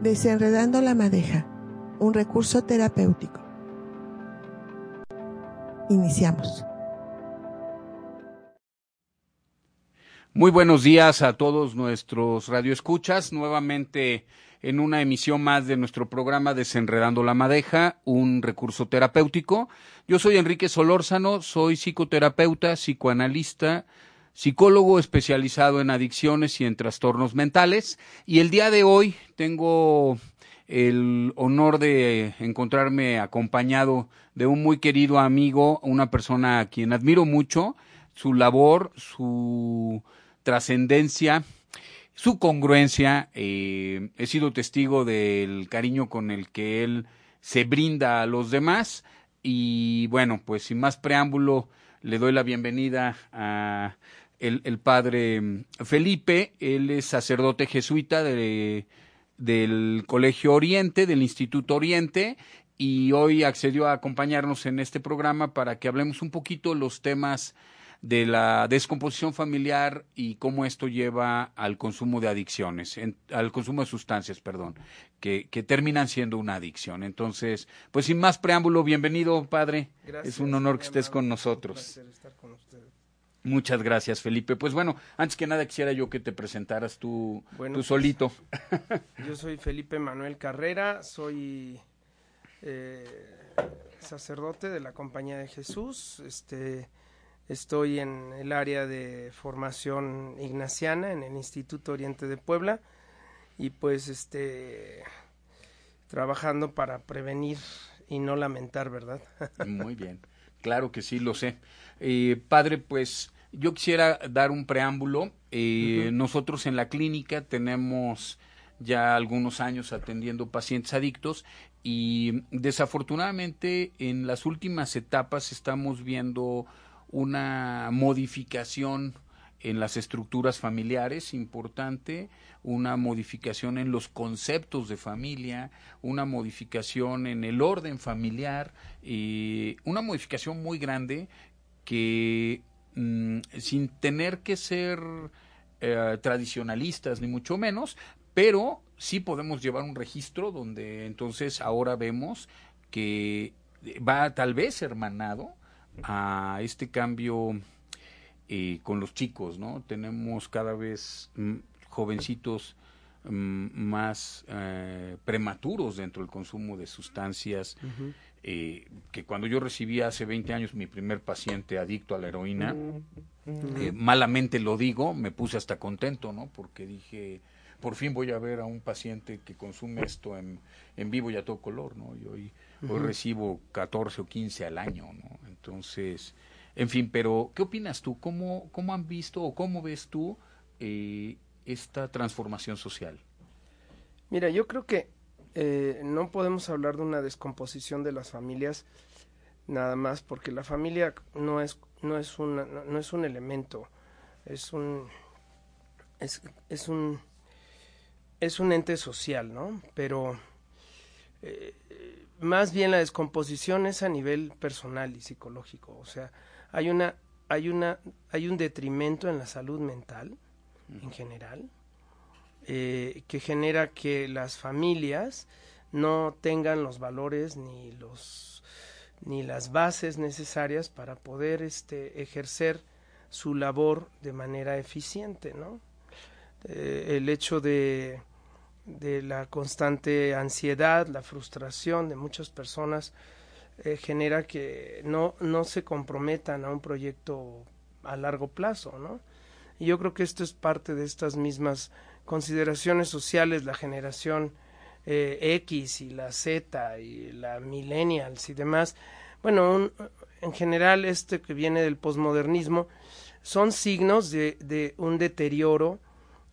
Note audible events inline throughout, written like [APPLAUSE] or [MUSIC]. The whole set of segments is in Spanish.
Desenredando la madeja, un recurso terapéutico. Iniciamos. Muy buenos días a todos nuestros radioescuchas, nuevamente en una emisión más de nuestro programa Desenredando la Madeja, un recurso terapéutico. Yo soy Enrique Solórzano, soy psicoterapeuta, psicoanalista, psicólogo especializado en adicciones y en trastornos mentales. Y el día de hoy tengo el honor de encontrarme acompañado de un muy querido amigo, una persona a quien admiro mucho, su labor, su trascendencia, su congruencia. Eh, he sido testigo del cariño con el que él se brinda a los demás. Y bueno, pues sin más preámbulo, le doy la bienvenida a el, padre Felipe, él es sacerdote jesuita de, del Colegio Oriente, del Instituto Oriente, y hoy accedió a acompañarnos en este programa para que hablemos un poquito los temas de la descomposición familiar y cómo esto lleva al consumo de adicciones, al consumo de sustancias, perdón, que, que, terminan siendo una adicción. Entonces, pues sin más preámbulo, bienvenido, padre. es un honor que estés con nosotros. estar con Muchas gracias, Felipe. Pues bueno, antes que nada quisiera yo que te presentaras tú, tú pues, solito. [LAUGHS] yo soy Felipe Manuel Carrera, soy eh, sacerdote de la Compañía de Jesús. Este, estoy en el área de formación ignaciana en el Instituto Oriente de Puebla y pues este trabajando para prevenir y no lamentar, ¿verdad? [LAUGHS] Muy bien. Claro que sí, lo sé. Eh, padre, pues yo quisiera dar un preámbulo. Eh, nosotros en la clínica tenemos ya algunos años atendiendo pacientes adictos y desafortunadamente en las últimas etapas estamos viendo una modificación en las estructuras familiares importante, una modificación en los conceptos de familia, una modificación en el orden familiar, y una modificación muy grande que mm, sin tener que ser eh, tradicionalistas ni mucho menos, pero sí podemos llevar un registro donde entonces ahora vemos que va tal vez hermanado a este cambio eh, con los chicos, ¿no? Tenemos cada vez mm, jovencitos mm, más eh, prematuros dentro del consumo de sustancias. Eh, que cuando yo recibí hace 20 años mi primer paciente adicto a la heroína, eh, malamente lo digo, me puse hasta contento, ¿no? Porque dije, por fin voy a ver a un paciente que consume esto en, en vivo y a todo color, ¿no? Y hoy, hoy recibo 14 o 15 al año, ¿no? Entonces, en fin, pero ¿qué opinas tú? ¿Cómo, cómo han visto o cómo ves tú eh, esta transformación social? Mira, yo creo que eh, no podemos hablar de una descomposición de las familias nada más porque la familia no es no es no, es un elemento es un es, es, un es un ente social no pero eh, más bien la descomposición es a nivel personal y psicológico o sea hay una hay una hay un detrimento en la salud mental en general eh, que genera que las familias no tengan los valores ni los ni las bases necesarias para poder este ejercer su labor de manera eficiente no eh, el hecho de de la constante ansiedad la frustración de muchas personas eh, genera que no no se comprometan a un proyecto a largo plazo no y yo creo que esto es parte de estas mismas consideraciones sociales, la generación eh, X y la Z y la millennials y demás, bueno, en general este que viene del posmodernismo, son signos de, de un deterioro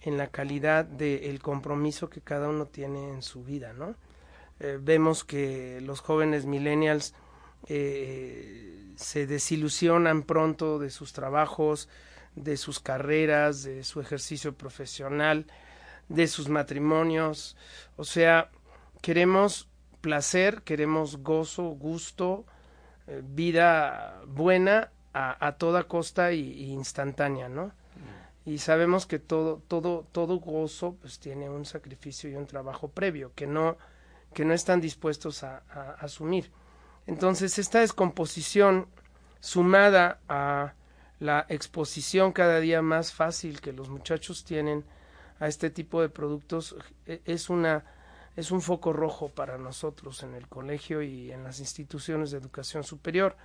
en la calidad del compromiso que cada uno tiene en su vida, ¿no? Eh, vemos que los jóvenes millennials eh, se desilusionan pronto de sus trabajos, de sus carreras, de su ejercicio profesional, de sus matrimonios. O sea, queremos placer, queremos gozo, gusto, eh, vida buena a, toda costa y, instantánea, ¿no? Y sabemos que todo, todo, todo gozo pues tiene un sacrificio y un trabajo previo que no, que no están dispuestos a asumir. Entonces, esta descomposición sumada a la exposición cada día más fácil que los muchachos tienen a este tipo de productos e, es una es un foco rojo para nosotros en el colegio y en las instituciones de educación superior.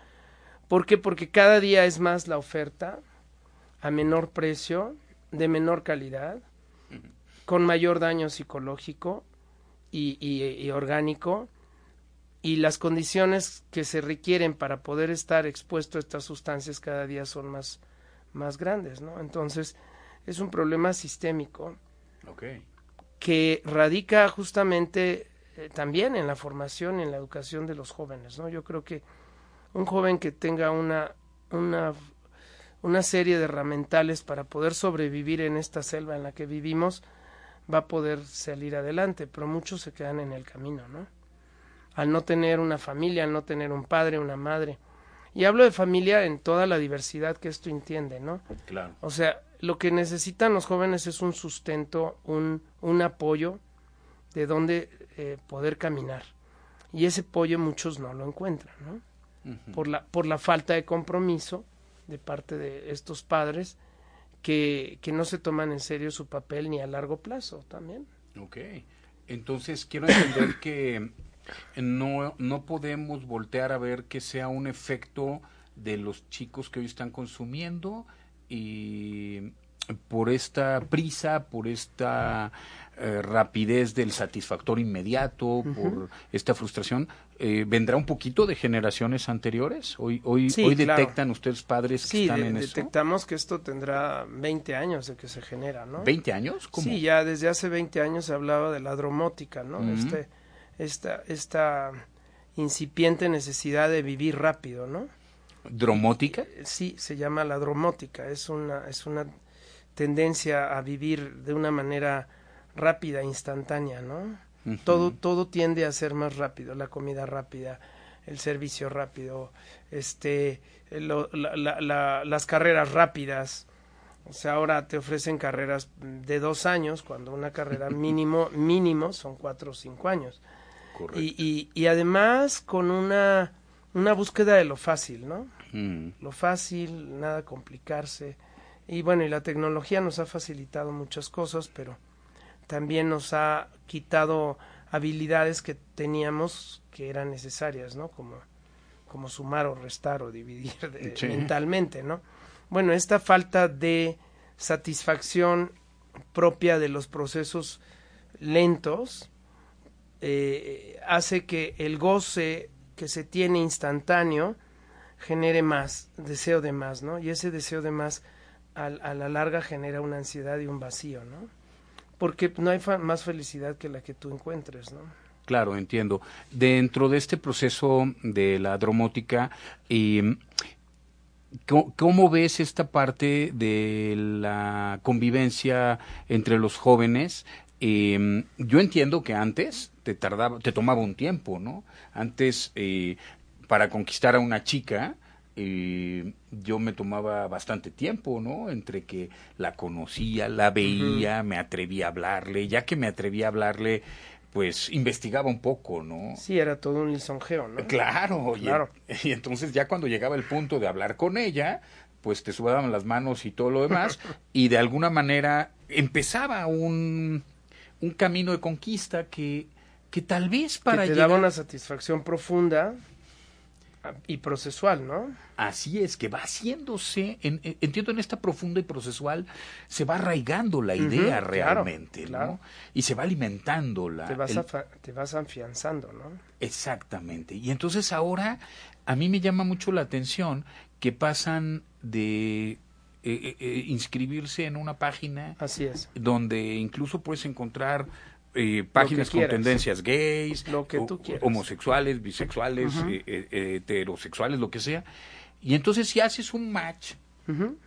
¿Por qué? Porque cada día es más la oferta a menor precio, de menor calidad, con mayor daño psicológico y, y orgánico y las condiciones que se requieren para poder estar expuesto a estas sustancias cada día son más, más grandes, ¿no? Entonces, es un problema sistémico que radica justamente eh, también en la formación y en la educación de los jóvenes, ¿no? Yo creo que un joven que tenga una, una, una serie de herramientas para poder sobrevivir en esta selva en la que vivimos, va a poder salir adelante, pero muchos se quedan en el camino, ¿no? al no tener una familia, al no tener un padre, una madre. Y hablo de familia en toda la diversidad que esto entiende, ¿no? Claro. O sea, lo que necesitan los jóvenes es un sustento, un, un apoyo de donde eh, poder caminar. Y ese apoyo muchos no lo encuentran, ¿no? por, la, por la falta de compromiso de parte de estos padres que, que no se toman en serio su papel ni a largo plazo también. Ok. Entonces, quiero entender que no, no podemos voltear a ver que sea un efecto de los chicos que hoy están consumiendo y por esta prisa, por esta eh, rapidez del satisfactor inmediato, por esta frustración, eh, ¿vendrá un poquito de generaciones anteriores? ¿Hoy, hoy, hoy detectan ustedes padres que están en eso? detectamos que esto tendrá 20 años de que se genera, ¿no? ¿20 años? ¿Cómo? Sí, ya desde hace 20 años se hablaba de la dromótica, ¿no? Este esta, esta incipiente necesidad de vivir rápido, ¿no? ¿Dromótica? Eh, sí, se llama la dromótica, es una, es una tendencia a vivir de una manera rápida, instantánea, ¿no? Todo, todo tiende a ser más rápido, la comida rápida, el servicio rápido, este, las carreras rápidas. O sea, ahora te ofrecen carreras de dos años, cuando una carrera [LAUGHS] mínimo, mínimo son cuatro o cinco años. Y, y, además con una, una búsqueda de lo fácil, ¿no? Mm. Lo fácil, nada complicarse. Y bueno, y la tecnología nos ha facilitado muchas cosas, pero también nos ha quitado habilidades que teníamos que eran necesarias, ¿no? Como, como sumar o restar o dividir mentalmente, ¿no? Bueno, esta falta de satisfacción propia de los procesos lentos eh, hace que el goce que se tiene instantáneo genere más, deseo de más, ¿no? Y ese deseo de más a, la larga genera una ansiedad y un vacío, ¿no? Porque no hay más felicidad que la que tú encuentres, ¿no? Claro, entiendo. Dentro de este proceso de la dromótica, eh, ¿Cómo ves esta parte de la convivencia entre los jóvenes? Eh, yo entiendo que antes te tardaba, te tomaba un tiempo, ¿no? Antes, eh, para conquistar a una chica, eh, yo me tomaba bastante tiempo, ¿no? Entre que la conocía, la veía, me atrevía a hablarle, ya que me atrevía a hablarle, pues investigaba un poco, ¿no? Sí, era todo un lisonjeo, ¿no? Claro, claro. Y, [LAUGHS] y, entonces ya cuando llegaba el punto de hablar con ella, pues te sudaban las manos y todo lo demás, [LAUGHS] y de alguna manera empezaba un, un camino de conquista que que tal vez para que te daba una satisfacción profunda Y procesual, ¿no? Así es, que va haciéndose, en- en- entiendo en esta profunda y procesual, se va arraigando la idea realmente, claro. ¿no? Y se va alimentando la... Te vas, el- afa- te vas afianzando, ¿no? Exactamente. Y entonces ahora a mí me llama mucho la atención que pasan de eh, eh, eh, inscribirse en una página Así es. donde incluso puedes encontrar eh, páginas con quieras. tendencias gays, Lo que o- tú quieras. homosexuales, bisexuales, eh, eh, eh, heterosexuales, lo que sea. Y entonces si haces un match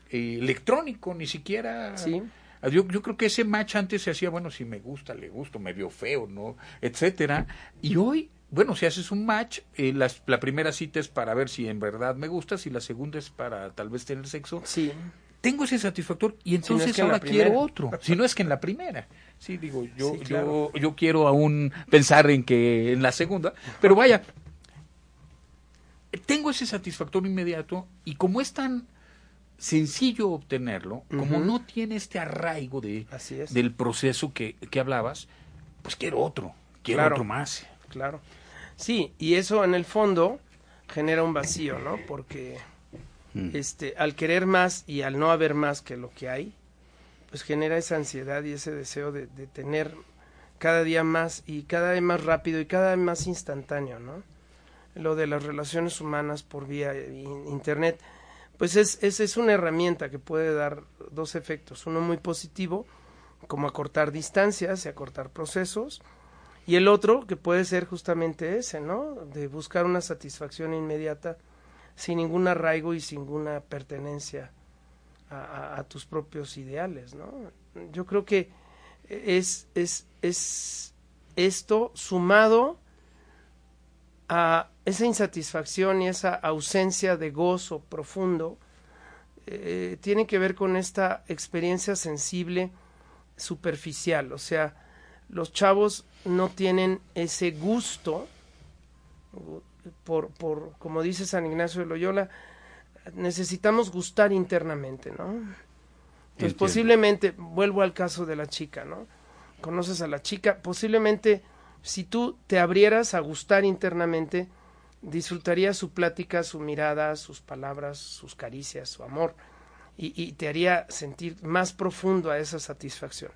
electrónico, ni siquiera... Sí. Yo, yo creo que ese match antes se hacía, bueno, si me gusta, le gusto, me vio feo, ¿no? Etcétera. Y hoy, bueno, si haces un match, eh, las- la primera cita es para ver si en verdad me gustas y la segunda es para tal vez tener sexo. Sí. Tengo ese satisfactor y no es entonces que ahora quiero otro. Si no es que en la primera. Sí, digo, yo, Sí, claro. yo, yo quiero aún pensar en que en la segunda. Pero vaya, tengo ese satisfactor inmediato y como es tan sencillo obtenerlo, como no tiene este arraigo de, Así es. del proceso que, que hablabas, pues quiero otro, quiero Claro. otro más. Claro. Sí, y eso en el fondo genera un vacío, ¿no? Porque Este, al querer más y al no haber más que lo que hay, pues genera esa ansiedad y ese deseo de, de tener cada día más y cada vez más rápido y cada vez más instantáneo, ¿no? Lo de las relaciones humanas por vía in- internet, pues es, es, es una herramienta que puede dar dos efectos, uno muy positivo, como acortar distancias y acortar procesos, y el otro que puede ser justamente ese, ¿no? De buscar una satisfacción inmediata sin ningún arraigo y sin ninguna pertenencia a, tus propios ideales, ¿no? Yo creo que es, es, es esto sumado a esa insatisfacción y esa ausencia de gozo profundo, eh, tiene que ver con esta experiencia sensible superficial, o sea, los chavos no tienen ese gusto por, por como dice San Ignacio de Loyola, necesitamos gustar internamente, ¿no? Pues Entiendo. posiblemente, vuelvo al caso de la chica, ¿no? Conoces a la chica, posiblemente si tú te abrieras a gustar internamente, disfrutarías su plática, su mirada, sus palabras, sus caricias, su amor, y, y te haría sentir más profundo a esa satisfacción.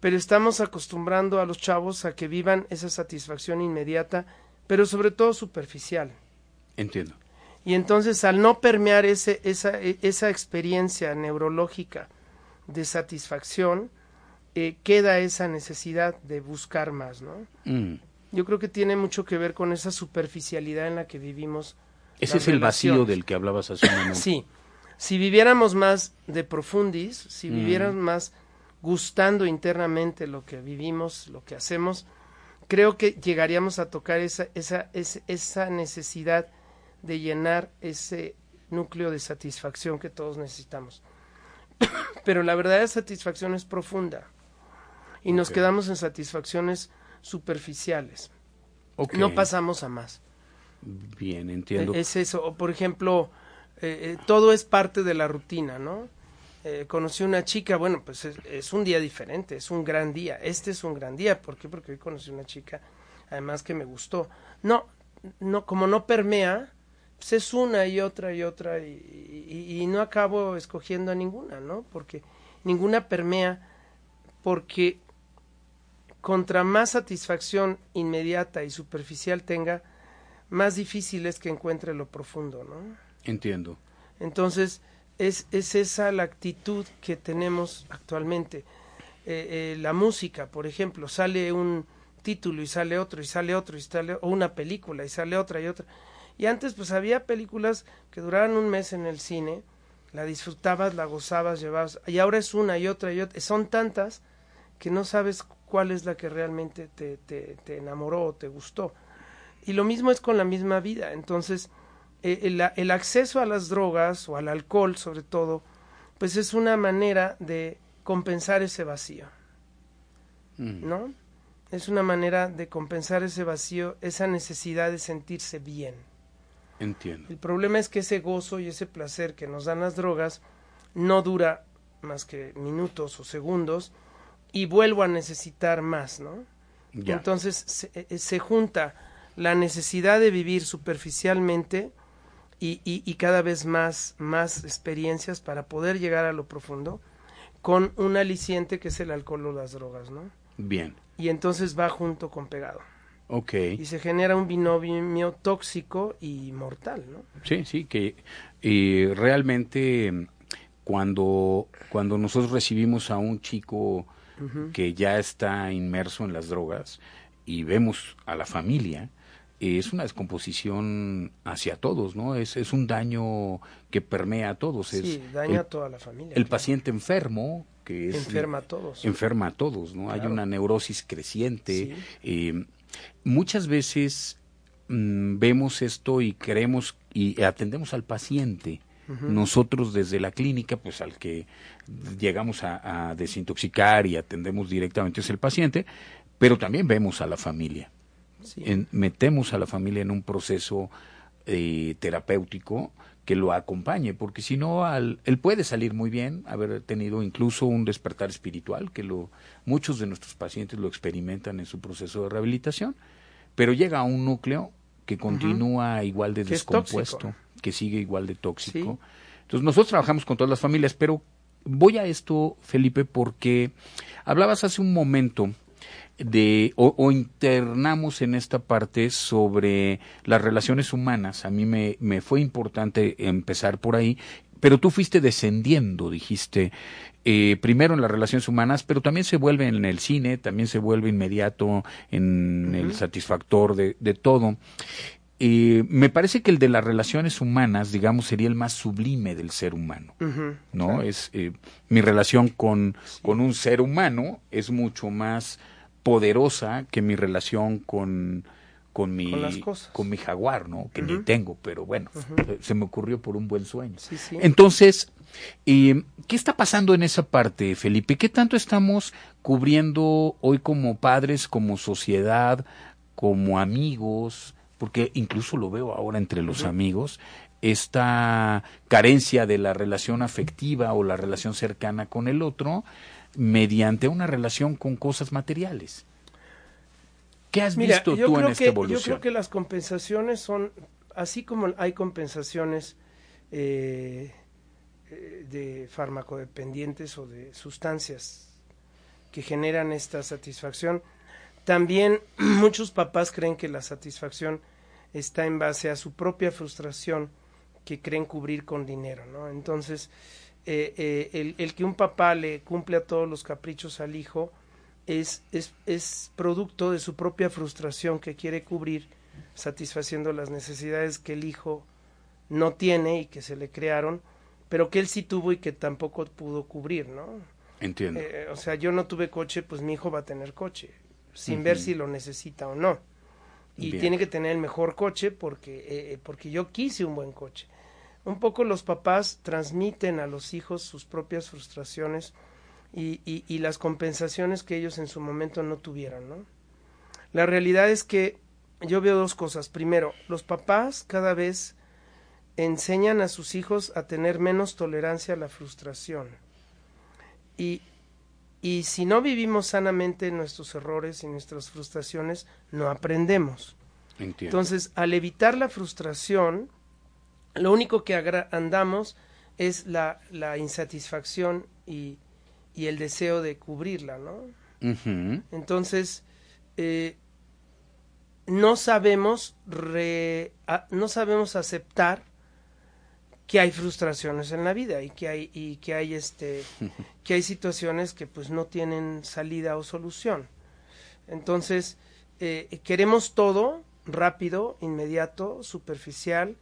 Pero estamos acostumbrando a los chavos a que vivan esa satisfacción inmediata, pero sobre todo superficial. Entiendo. Y entonces al no permear ese, esa, e- esa experiencia neurológica de satisfacción, eh, queda esa necesidad de buscar más, ¿no? Mm. Yo creo que tiene mucho que ver con esa superficialidad en la que vivimos. Ese es el vacío del que hablabas hace un momento. Sí, si viviéramos más de profundis, si Mm. viviéramos más gustando internamente lo que vivimos, lo que hacemos, creo que llegaríamos a tocar esa, esa, esa, esa necesidad de llenar ese núcleo de satisfacción que todos necesitamos. [COUGHS] Pero la verdadera satisfacción es profunda y nos quedamos en satisfacciones superficiales. Ok. No pasamos a más. Bien, entiendo. Es eso, o por ejemplo, eh, eh, todo es parte de la rutina, ¿no? Eh, conocí una chica, bueno, pues es, es un día diferente, es un gran día. Este es un gran día, ¿por qué? Porque hoy conocí una chica, además que me gustó. No, no, como no permea, pues es una y otra y otra y, y- y no acabo escogiendo a ninguna, ¿no? Porque ninguna permea, porque contra más satisfacción inmediata y superficial tenga, más difícil es que encuentre lo profundo, ¿no? Entiendo. Entonces, es, es esa la actitud que tenemos actualmente. Eh, eh, la música, por ejemplo, sale un título y sale otro y sale otro y sale o una película y sale otra y otra. Y antes pues había películas que duraban un mes en el cine, la disfrutabas, la gozabas, llevabas, y ahora es una y otra y otra, son tantas que no sabes cuál es la que realmente te, te, te enamoró o te gustó. Y lo mismo es con la misma vida. Entonces, el, el acceso a las drogas o al alcohol, sobre todo, pues es una manera de compensar ese vacío, Mm. ¿no? Es una manera de compensar ese vacío, esa necesidad de sentirse bien. Entiendo. El problema es que ese gozo y ese placer que nos dan las drogas no dura más que minutos o segundos y vuelvo a necesitar más, ¿no? Ya. Entonces se, eh, se junta la necesidad de vivir superficialmente y, y, y cada vez más, más experiencias para poder llegar a lo profundo con un aliciente que es el alcohol o las drogas, ¿no? Bien. Y entonces va junto con pegado. Ok. Y se genera un binomio tóxico y mortal, ¿no? Sí, sí, que y realmente cuando, cuando nosotros recibimos a un chico que ya está inmerso en las drogas y vemos a la familia, es una descomposición hacia todos, ¿no? Es, es un daño que permea a todos. Sí, es daña el, a toda la familia. el claro. paciente enfermo, que es... Enferma a todos. Enferma a todos, ¿no? Hay una neurosis creciente. Sí. eh, muchas veces mm, vemos esto y creemos y atendemos al paciente. Nosotros desde la clínica, pues al que llegamos a, a desintoxicar y atendemos directamente es el paciente, pero también vemos a la familia. Sí. En- metemos a la familia en un proceso eh, terapéutico que lo acompañe, porque si no, al- él puede salir muy bien, haber tenido incluso un despertar espiritual, que lo, muchos de nuestros pacientes lo experimentan en su proceso de rehabilitación, pero llega a un núcleo que continúa igual de Que descompuesto, que sigue igual de tóxico. Sí. Entonces nosotros trabajamos con todas las familias, pero voy a esto, Felipe, porque hablabas hace un momento de o, o internamos en esta parte sobre las relaciones humanas. A mí me, me fue importante empezar por ahí, pero tú fuiste descendiendo, dijiste, eh, primero en las relaciones humanas, pero también se vuelve en el cine, también se vuelve inmediato en el satisfactor de, de todo. Eh, me parece que el de las relaciones humanas, digamos, sería el más sublime del ser humano. ¿no? claro. Es eh, mi relación con, con un ser humano es mucho más poderosa que mi relación con con mi Con las cosas. con mi jaguar, ¿no? Que ni tengo, pero bueno, se me ocurrió por un buen sueño. Sí, sí. Entonces, eh, ¿qué está pasando en esa parte, Felipe? ¿Qué tanto estamos cubriendo hoy como padres, como sociedad, como amigos? Porque incluso lo veo ahora entre los amigos, esta carencia de la relación afectiva o la relación cercana con el otro mediante una relación con cosas materiales. ¿Qué has Mira, visto tú en esta que, evolución? Yo creo que las compensaciones son, así como hay compensaciones eh, eh, de farmacodependientes o de sustancias que generan esta satisfacción, también [CLEARS THROAT] muchos papás creen que la satisfacción está en base a su propia frustración que creen cubrir con dinero, ¿no? Entonces, eh, eh, el, el que un papá le cumple a todos los caprichos al hijo es, es, es producto de su propia frustración que quiere cubrir, satisfaciendo las necesidades que el hijo no tiene y que se le crearon, pero que él sí tuvo y que tampoco pudo cubrir, ¿no? Entiendo. Eh, o sea, yo no tuve coche, pues mi hijo va a tener coche, sin ver si lo necesita o no. Y Bien. tiene que tener el mejor coche porque, eh, porque yo quise un buen coche. Un poco los papás transmiten a los hijos sus propias frustraciones y, y, y las compensaciones que ellos en su momento no tuvieron, ¿no? La realidad es que yo veo dos cosas. Primero, los papás cada vez enseñan a sus hijos a tener menos tolerancia a la frustración. Y, y si no vivimos sanamente nuestros errores y nuestras frustraciones, no aprendemos. Entiendo. Entonces, al evitar la frustración, lo único que andamos es la, la insatisfacción y, y el deseo de cubrirla, ¿no? Entonces, eh, no sabemos re- a- no sabemos aceptar que hay frustraciones en la vida y que hay y que hay este [LAUGHS] que hay situaciones que pues no tienen salida o solución. Entonces, eh, queremos todo rápido, inmediato, superficial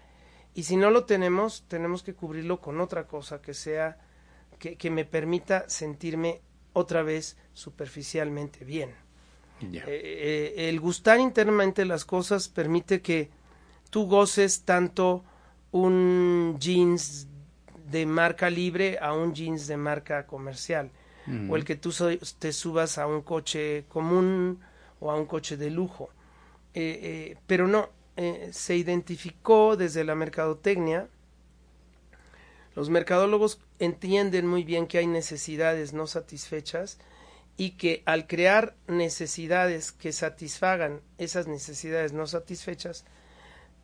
y si no lo tenemos, tenemos que cubrirlo con otra cosa que sea que, que me permita sentirme otra vez superficialmente bien. Eh, eh, el gustar internamente las cosas permite que tú goces tanto un jeans de marca libre a un jeans de marca comercial o el que tú so- te subas a un coche común o a un coche de lujo. Eh, pero no eh, se identificó desde la mercadotecnia los mercadólogos entienden muy bien que hay necesidades no satisfechas y que al crear necesidades que satisfagan esas necesidades no satisfechas,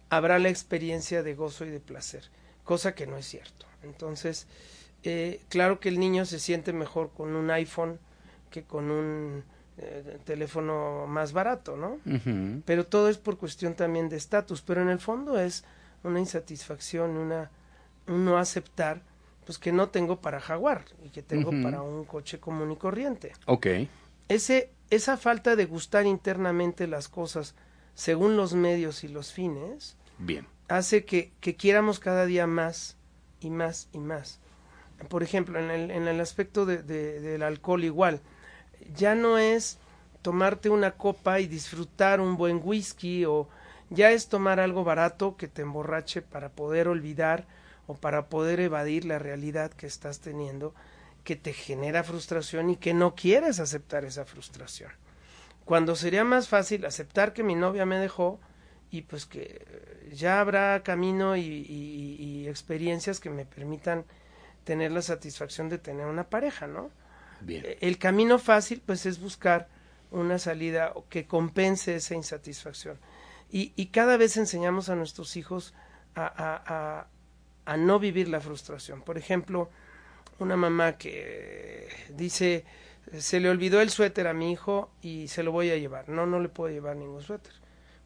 habrá la experiencia de gozo y de placer, cosa que no es cierto. Entonces, eh, claro que el niño se siente mejor con un iPhone que con un eh, teléfono más barato, ¿no? Pero todo es por cuestión también de estatus, pero en el fondo es una insatisfacción, una un no aceptar pues que no tengo para jaguar y que tengo para un coche común y corriente. Ok. Ese, esa falta de gustar internamente las cosas según los medios y los fines Bien. hace que, que quieramos cada día más y más y más. Por ejemplo, en el, en el aspecto de, del alcohol igual, ya no es tomarte una copa y disfrutar un buen whisky o ya es tomar algo barato que te emborrache para poder olvidar o para poder evadir la realidad que estás teniendo que te genera frustración y que no quieres aceptar esa frustración. Cuando sería más fácil aceptar que mi novia me dejó y pues que ya habrá camino y, y, experiencias que me permitan tener la satisfacción de tener una pareja, ¿no? Bien. El camino fácil pues es buscar una salida que compense esa insatisfacción. Y, cada vez enseñamos a nuestros hijos a, no vivir la frustración. Por ejemplo, una mamá que dice, se le olvidó el suéter a mi hijo y se lo voy a llevar. No, no le puedo llevar ningún suéter.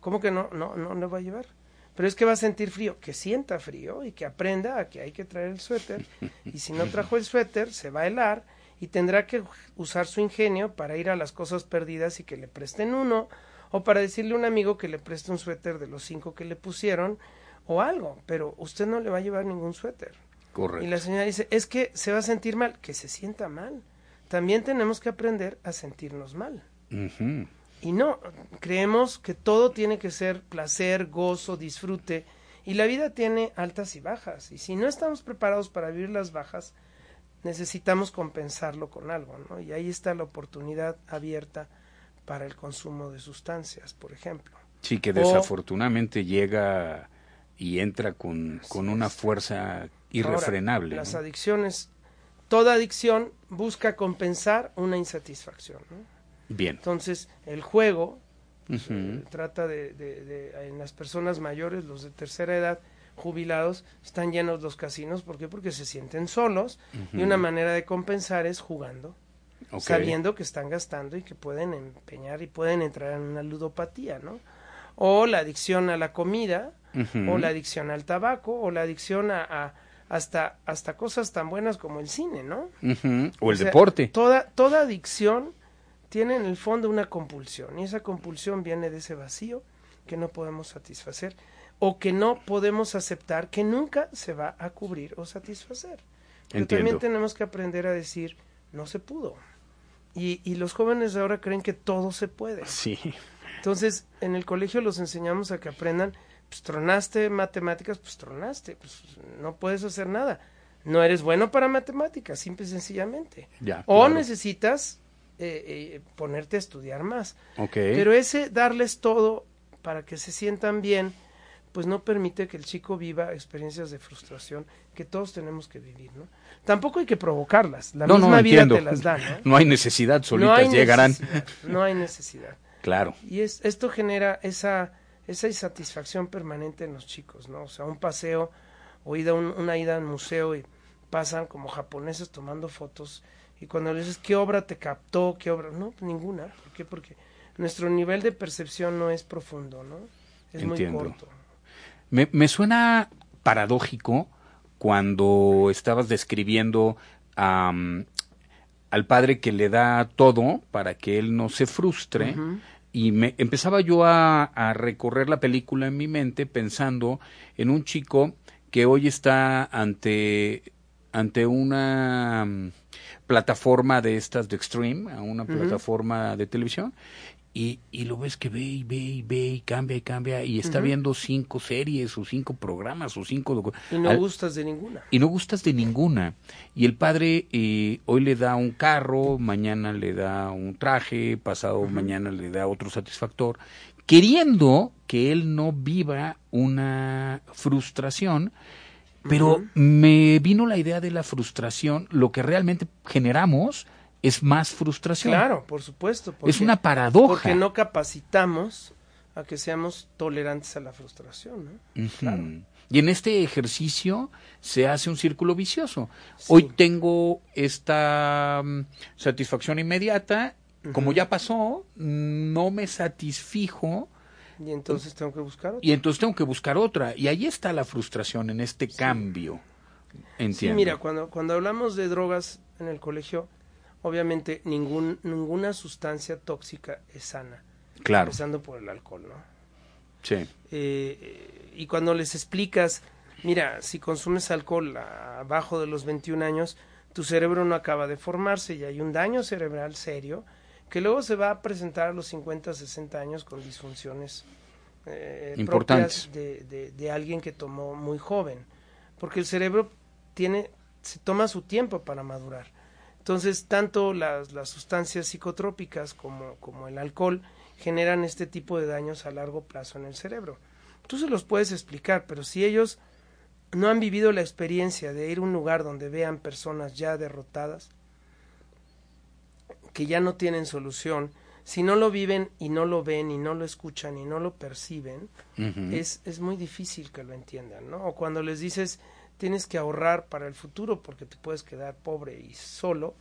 ¿Cómo que no? No, no le a llevar. Pero es que va a sentir frío, que sienta frío y que aprenda a que hay que traer el suéter. Y si no trajo el suéter, se va a helar y tendrá que usar su ingenio para ir a las cosas perdidas y que le presten uno, o para decirle a un amigo que le preste un suéter de los cinco que le pusieron, o algo, pero usted no le va a llevar ningún suéter. Correcto. Y la señora dice, es que se va a sentir mal, que se sienta mal. También tenemos que aprender a sentirnos mal. Y no, creemos que todo tiene que ser placer, gozo, disfrute, y la vida tiene altas y bajas. Y si no estamos preparados para vivir las bajas, necesitamos compensarlo con algo, ¿no? Y ahí está la oportunidad abierta para el consumo de sustancias, por ejemplo. Sí, que desafortunadamente llega y entra con, con una fuerza irrefrenable. las adicciones, toda adicción busca compensar una insatisfacción. Bien. Entonces, el juego eh, trata de, de, en las personas mayores, los de tercera edad, jubilados, están llenos los casinos. ¿Por qué? Porque se sienten solos y una manera de compensar es jugando. Sabiendo que están gastando y que pueden empeñar y pueden entrar en una ludopatía, ¿no? O la adicción a la comida, o la adicción al tabaco, o la adicción a, hasta, hasta cosas tan buenas como el cine, ¿no? O el deporte. Toda, toda adicción tiene en el fondo una compulsión, y esa compulsión viene de ese vacío que no podemos satisfacer, o que no podemos aceptar, que nunca se va a cubrir o satisfacer. Pero también tenemos que aprender a decir, no se pudo. Y, y los jóvenes ahora creen que todo se puede. Sí. Entonces, en el colegio los enseñamos a que aprendan pues tronaste matemáticas, pues tronaste, pues no puedes hacer nada. No eres bueno para matemáticas, simple y sencillamente. o necesitas eh, eh, ponerte a estudiar más. Pero ese darles todo para que se sientan bien, pues no permite que el chico viva experiencias de frustración que todos tenemos que vivir, ¿no? Tampoco hay que provocarlas, la misma vida te las da, ¿no? [LAUGHS] No hay necesidad, solitas llegarán. no hay necesidad. Claro. Y es, esto genera esa esa insatisfacción permanente en los chicos, ¿no? O sea, un paseo o ida una ida al museo y pasan como japoneses tomando fotos y cuando les dices qué obra te captó, qué obra, no, ninguna. ¿Por qué? Porque nuestro nivel de percepción no es profundo, ¿no? Es muy corto. Me, me suena paradójico cuando estabas describiendo al padre que le da todo para que él no se frustre y me empezaba yo a, recorrer la película en mi mente pensando en un chico que hoy está ante ante una plataforma de estas de Extreme, a una plataforma de televisión, y, y lo ves que ve y ve y ve y cambia y cambia y está viendo cinco series o cinco programas o cinco... Y no gustas de ninguna. Y no gustas de ninguna. Y el padre eh, hoy le da un carro, mañana le da un traje, pasado mañana le da otro satisfactor, queriendo que él no viva una frustración, pero me vino la idea de la frustración, lo que realmente generamos es más frustración. Claro, por supuesto. es una paradoja. Porque no capacitamos a que seamos tolerantes a la frustración. ¿no? Y en este ejercicio se hace un círculo vicioso. Hoy tengo esta mm, satisfacción inmediata, como ya pasó, no me satisfijo. Y entonces tengo que buscar otra. Y entonces tengo que buscar otra. Y ahí está la frustración en este cambio. Entiendo. Sí, mira, cuando, cuando hablamos de drogas en el colegio, obviamente ningún, ninguna sustancia tóxica es sana. Claro. Empezando por el alcohol, ¿no? Sí. Eh, y cuando les explicas, mira, si consumes alcohol abajo de los 21 años, tu cerebro no acaba de formarse y hay un daño cerebral serio que luego se va a presentar a los 50, 60 años con disfunciones eh, importantes de, de, alguien que tomó muy joven, porque el cerebro tiene, se toma su tiempo para madurar. Entonces, tanto las, las sustancias psicotrópicas como, como el alcohol generan este tipo de daños a largo plazo en el cerebro. Tú se los puedes explicar, pero si ellos no han vivido la experiencia de ir a un lugar donde vean personas ya derrotadas, que ya no tienen solución, si no lo viven y no lo ven y no lo escuchan y no lo perciben, es, es muy difícil que lo entiendan, ¿no? O cuando les dices tienes que ahorrar para el futuro porque te puedes quedar pobre y solo,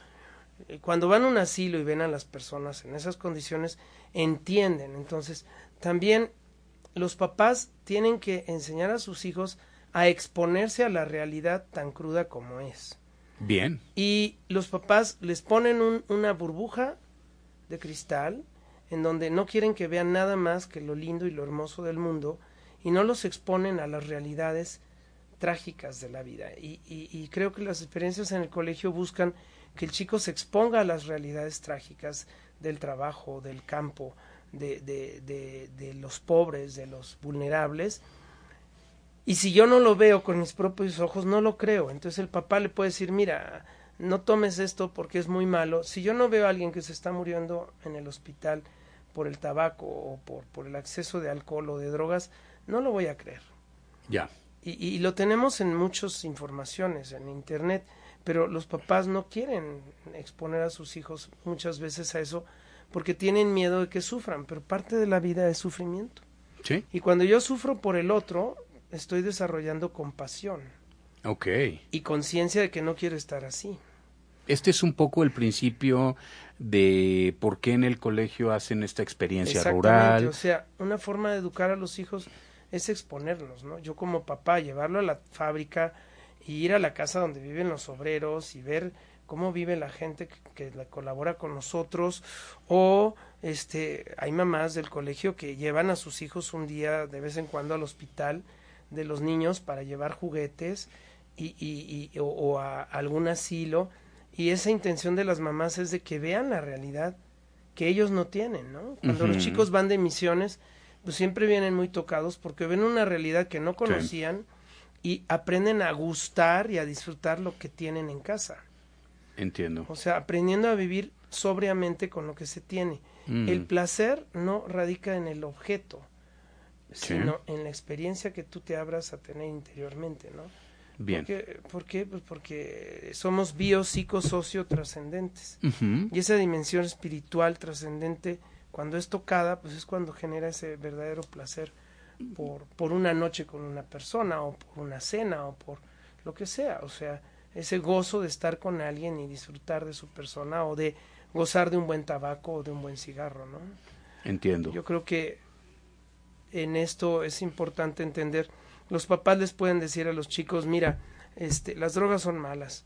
eh, cuando van a un asilo y ven a las personas en esas condiciones, entienden. Entonces, también los papás tienen que enseñar a sus hijos a exponerse a la realidad tan cruda como es. Bien. Y los papás les ponen una burbuja de cristal en donde no quieren que vean nada más que lo lindo y lo hermoso del mundo y no los exponen a las realidades trágicas de la vida. Y, y, creo que las experiencias en el colegio buscan que el chico se exponga a las realidades trágicas del trabajo, del campo, de, de, de, de los pobres, de los vulnerables, y si yo no lo veo con mis propios ojos, no lo creo. Entonces el papá le puede decir, mira, no tomes esto porque es muy malo. Si yo no veo a alguien que se está muriendo en el hospital por el tabaco o por, por el acceso de alcohol o de drogas, no lo voy a creer. Ya. Y, y lo tenemos en muchas informaciones, en Internet, pero los papás no quieren exponer a sus hijos muchas veces a eso porque tienen miedo de que sufran, pero parte de la vida es sufrimiento. ¿Sí? Y cuando yo sufro por el otro, estoy desarrollando compasión. Ok. Y conciencia de que no quiero estar así. Este es un poco el principio de por qué en el colegio hacen esta experiencia rural. O sea, una forma de educar a los hijos es exponerlos, ¿no? Yo como papá, llevarlo a la fábrica y ir a la casa donde viven los obreros y ver cómo vive la gente que, que colabora con nosotros o este hay mamás del colegio que llevan a sus hijos un día de vez en cuando al hospital de los niños para llevar juguetes y, y, y o, a algún asilo y esa intención de las mamás es de que vean la realidad que ellos no tienen, ¿no? Cuando los chicos van de misiones, pues siempre vienen muy tocados porque ven una realidad que no conocían y aprenden a gustar y a disfrutar lo que tienen en casa. Entiendo. O sea, aprendiendo a vivir sobriamente con lo que se tiene. El placer no radica en el objeto, sino en la experiencia que tú te abras a tener interiormente, ¿no? Bien. ¿Por qué? Pues porque somos bio, psico, socio trascendentes. Y esa dimensión espiritual trascendente, cuando es tocada, pues es cuando genera ese verdadero placer por, por una noche con una persona, o por una cena, o por lo que sea. O sea, ese gozo de estar con alguien y disfrutar de su persona, o de gozar de un buen tabaco o de un buen cigarro, ¿no? Entiendo. Yo creo que en esto es importante entender. Los papás les pueden decir a los chicos, mira, este, las drogas son malas,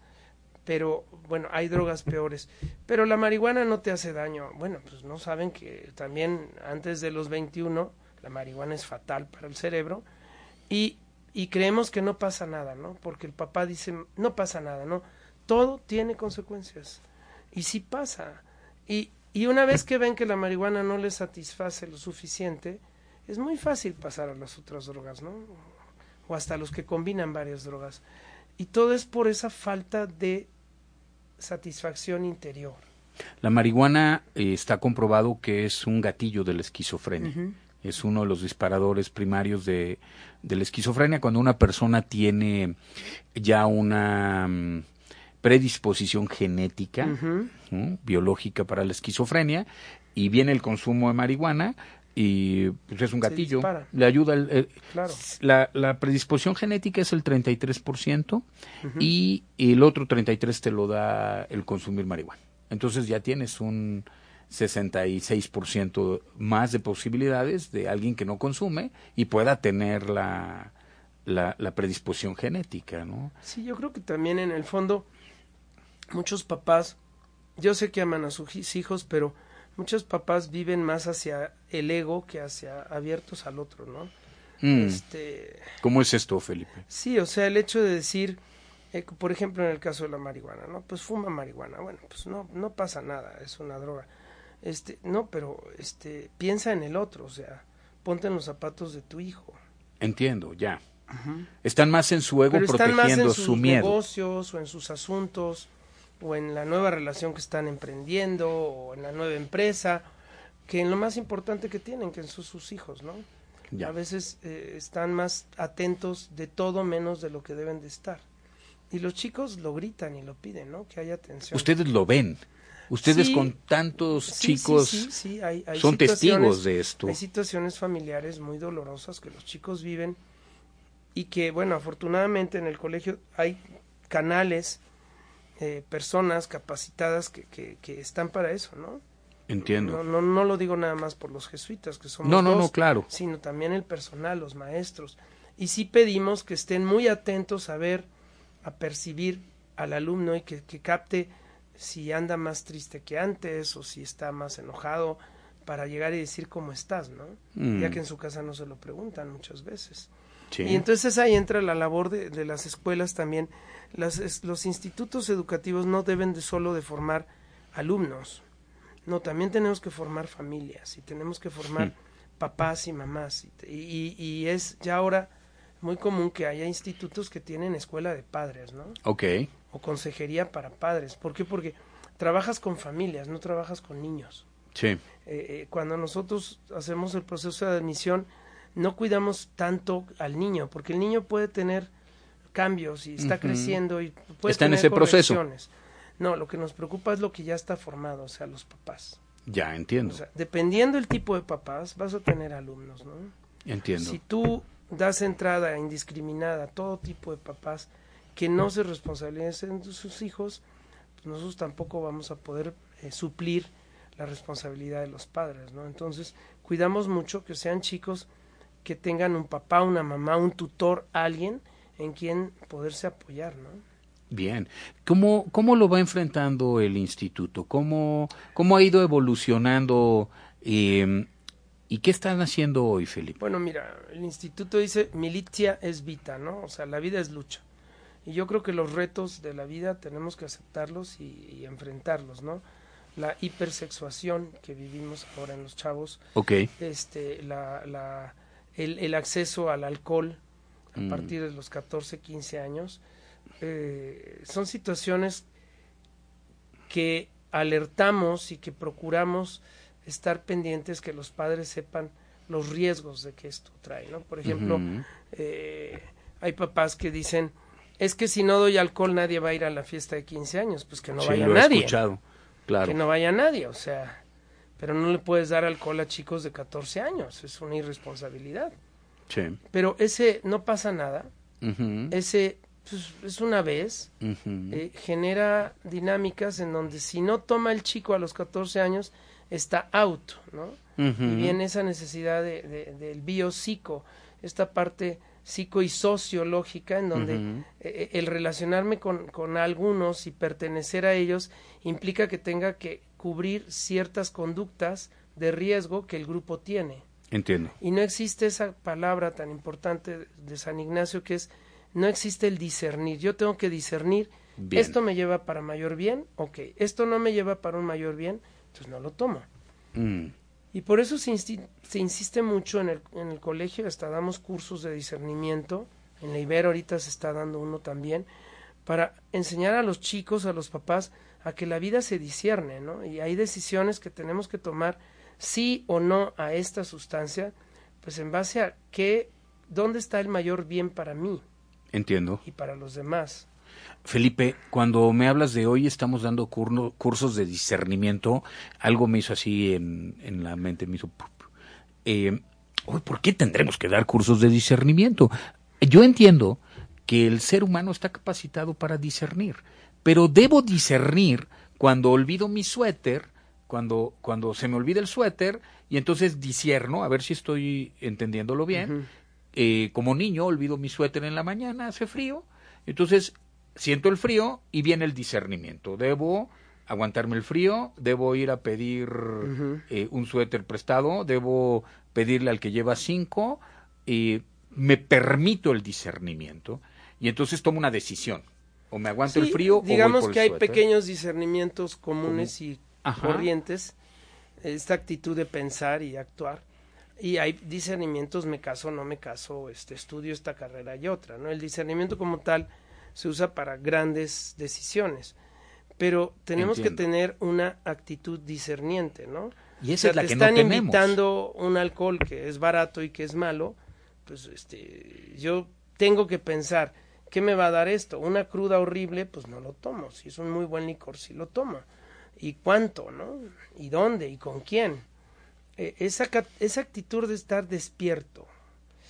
pero bueno, hay drogas peores, pero la marihuana no te hace daño. Bueno, pues no saben que también antes de los 21 la marihuana es fatal para el cerebro y, y creemos que no pasa nada, ¿no? Porque el papá dice, no pasa nada, ¿no? Todo tiene consecuencias y sí pasa. Y, y una vez que ven que la marihuana no les satisface lo suficiente, es muy fácil pasar a las otras drogas, ¿no? O hasta los que combinan varias drogas. Y todo es por esa falta de satisfacción interior. La marihuana eh, está comprobado que es un gatillo de la esquizofrenia. Es uno de los disparadores primarios de, de, la esquizofrenia cuando una persona tiene ya una mm, predisposición genética, ¿no? biológica para la esquizofrenia, y viene el consumo de marihuana y pues es un gatillo. Le ayuda el, el- Claro. la, la predisposición genética es el 33% y el otro 33 te lo da el consumir marihuana. Entonces ya tienes un 66% más de posibilidades de alguien que no consume y pueda tener la, la, la predisposición genética, ¿no? Sí, yo creo que también en el fondo muchos papás, yo sé que aman a sus hijos, pero muchos papás viven más hacia el ego que hacia abiertos al otro, ¿no? Mm. Este, ¿Cómo es esto, Felipe? sí, o sea, el hecho de decir, eh, por ejemplo, en el caso de la marihuana, ¿no? Pues fuma marihuana, bueno, pues no, no pasa nada, es una droga. Este, no, pero este, piensa en el otro, o sea, ponte en los zapatos de tu hijo. Entiendo, ya. Están más en su ego pero están más protegiendo en sus su miedo. negocios o en sus asuntos o en la nueva relación que están emprendiendo o en la nueva empresa que en lo más importante que tienen que son sus hijos no Ya. a veces eh, están más atentos de todo menos de lo que deben de estar y los chicos lo gritan y lo piden no que haya atención Ustedes lo ven. Ustedes Sí. con tantos Sí, chicos sí, sí, hay- hay son testigos de esto. Hay situaciones familiares muy dolorosas que los chicos viven y que, bueno, afortunadamente en el colegio hay canales, eh, personas capacitadas que, que, que están para eso, ¿no? Entiendo. No, no, no lo digo nada más por los jesuitas, que somos No, no, no, claro. sino también el personal, los maestros. Y sí pedimos que estén muy atentos a ver, a percibir al alumno y que, que capte si anda más triste que antes o si está más enojado para llegar y decir cómo estás, ¿no? Mm. Ya que en su casa no se lo preguntan muchas veces. Sí. Y entonces ahí entra la labor de, de las escuelas también. Las, es- los institutos educativos no deben de solo de formar alumnos, no, también tenemos que formar familias y tenemos que formar papás y mamás. Y, y- y es ya ahora muy común que haya institutos que tienen escuela de padres, ¿no? Ok. O consejería para padres. ¿Por qué? Porque trabajas con familias, no trabajas con niños Sí. eh, eh, cuando nosotros hacemos el proceso de admisión, no cuidamos tanto al niño, porque el niño puede tener cambios y está creciendo y puede Está en tener ese proceso. No, lo que nos preocupa es lo que ya está formado, o sea, los papás. Ya entiendo. O sea, dependiendo el tipo de papás, vas a tener alumnos, ¿no? entiendo. Si tú das entrada indiscriminada a todo tipo de papás que no se responsabilicen de sus hijos, pues nosotros tampoco vamos a poder eh, suplir la responsabilidad de los padres, ¿no? Entonces, cuidamos mucho que sean chicos que tengan un papá, una mamá, un tutor, alguien en quien poderse apoyar, ¿no? Bien. ¿Cómo, ¿Cómo lo va enfrentando el instituto? ¿Cómo, cómo ha ido evolucionando? eh, ¿Y qué están haciendo hoy, Felipe? Bueno, mira, el instituto dice militia es vita, ¿no? O sea, la vida es lucha. Y yo creo que los retos de la vida tenemos que aceptarlos y, y enfrentarlos, ¿no? La hipersexuación que vivimos ahora en los chavos, Ok. este, la, la, el, el acceso al alcohol a Mm. partir de los 14, 15 años, eh, son situaciones que alertamos y que procuramos estar pendientes que los padres sepan los riesgos de que esto trae, ¿no? Por ejemplo, eh, hay papás que dicen, es que si no doy alcohol nadie va a ir a la fiesta de 15 años, pues que no Sí, vaya lo he nadie, escuchado. Claro. que no vaya nadie, o sea, pero no le puedes dar alcohol a chicos de 14 años, es una irresponsabilidad. Sí. Pero ese no pasa nada, ese pues, es una vez, eh, genera dinámicas en donde si no toma el chico a los 14 años, está out, ¿no? Y viene esa necesidad de, de- del biopsico, esta parte psico y sociológica en donde Ujú. eh, el relacionarme con, con algunos y pertenecer a ellos implica que tenga que cubrir ciertas conductas de riesgo que el grupo tiene. Entiendo. Y no existe esa palabra tan importante de San Ignacio que es, no existe el discernir. Yo tengo que discernir, Bien. esto me lleva para mayor bien, ok, esto no me lleva para un mayor bien, entonces no lo tomo. Mm. Y por eso se, se insiste mucho en el, en el colegio, hasta damos cursos de discernimiento, en la Ibero ahorita se está dando uno también, para enseñar a los chicos, a los papás, a que la vida se discierne, ¿no? Y hay decisiones que tenemos que tomar sí o no a esta sustancia, pues en base a qué, dónde está el mayor bien para mí Entiendo. y para los demás. Felipe, cuando me hablas de hoy estamos dando curno- cursos de discernimiento, algo me hizo así en, en la mente, me hizo... Eh, ¿Por qué tendremos que dar cursos de discernimiento? Yo entiendo que el ser humano está capacitado para discernir, pero debo discernir cuando olvido mi suéter, cuando, cuando se me olvida el suéter, y entonces disierno, a ver si estoy entendiéndolo bien. Eh, como niño olvido mi suéter en la mañana, hace frío, entonces siento el frío y viene el discernimiento. Debo aguantarme el frío, debo ir a pedir eh, un suéter prestado, debo pedirle al que lleva cinco, eh, me permito el discernimiento y entonces tomo una decisión. O me aguanto el frío o voy digamos el que hay suéter. pequeños discernimientos comunes y Ajá. corrientes, esta actitud de pensar y actuar. Y hay discernimientos, me caso, no me caso, este, estudio esta carrera y otra, ¿no? El discernimiento como tal se usa para grandes decisiones, pero tenemos Entiendo. que tener una actitud discerniente, ¿no? Y esa O sea, es la te que no están invitando un alcohol que es barato y que es malo, pues este, yo tengo que pensar, ¿qué me va a dar esto? Una cruda horrible, pues no lo tomo. Si es un muy buen licor, sí lo tomo. ¿Y cuánto, no? ¿Y dónde? ¿Y con quién? Eh, esa, esa actitud de estar despierto.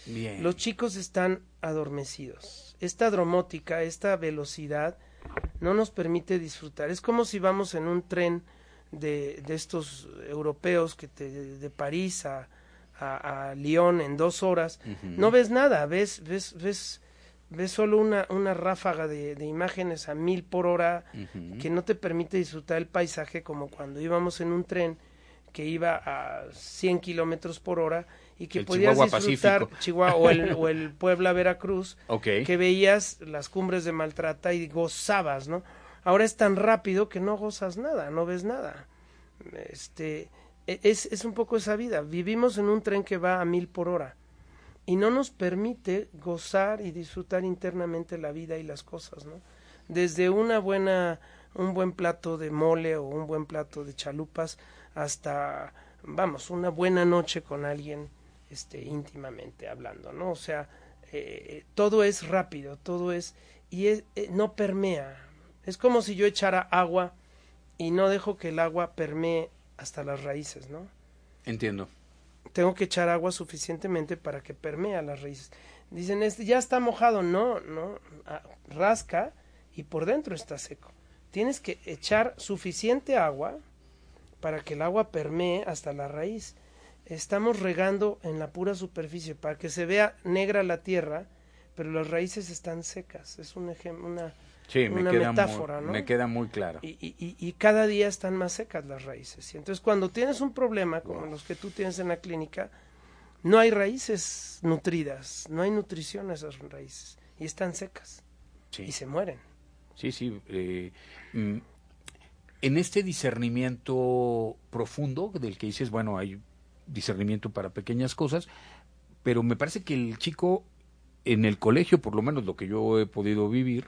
Bien. Los chicos están adormecidos. Esta dromótica, esta velocidad, no nos permite disfrutar. Es como si vamos en un tren de, de estos europeos que te, de París a, a, a Lyon en dos horas. No ves nada, ves, ves, ves, ves solo una, una ráfaga de, de imágenes a mil por hora que no te permite disfrutar el paisaje como cuando íbamos en un tren que iba a 100 kilómetros por hora y que El podías Chihuahua disfrutar Pacífico. Chihuahua o el, [LAUGHS] o el Puebla Veracruz que veías las cumbres de Maltrata y gozabas, ¿no? Ahora es tan rápido que no gozas nada, no ves nada. Este, e- es, es un poco esa vida. Vivimos en un tren que va a mil por hora y no nos permite gozar y disfrutar internamente la vida y las cosas, ¿no? Desde una buena, un buen plato de mole o un buen plato de chalupas hasta, vamos, una buena noche con alguien, este, íntimamente hablando, ¿no? O sea, eh, todo es rápido, todo es, y es- eh, no permea. Es como si yo echara agua y no dejo que el agua permee hasta las raíces, ¿no? Entiendo. Tengo que echar agua suficientemente para que permee las raíces. Dicen, este ya está mojado. No, no, ah, rasca y por dentro está seco. Tienes que echar suficiente agua para que el agua permee hasta la raíz. Estamos regando en la pura superficie para que se vea negra la tierra, pero las raíces están secas. Es un ejemplo, una, Sí, me una queda, metáfora, muy, ¿no? me queda muy claro. y, y- y- cada día están más secas las raíces. Y entonces cuando tienes un problema como los que tú tienes en la clínica, no hay raíces nutridas, no hay nutrición a esas raíces y están secas Sí. y se mueren. Sí, sí. eh, mm, en este discernimiento profundo del que dices, bueno, hay discernimiento para pequeñas cosas, pero me parece que el chico en el colegio, por lo menos lo que yo he podido vivir,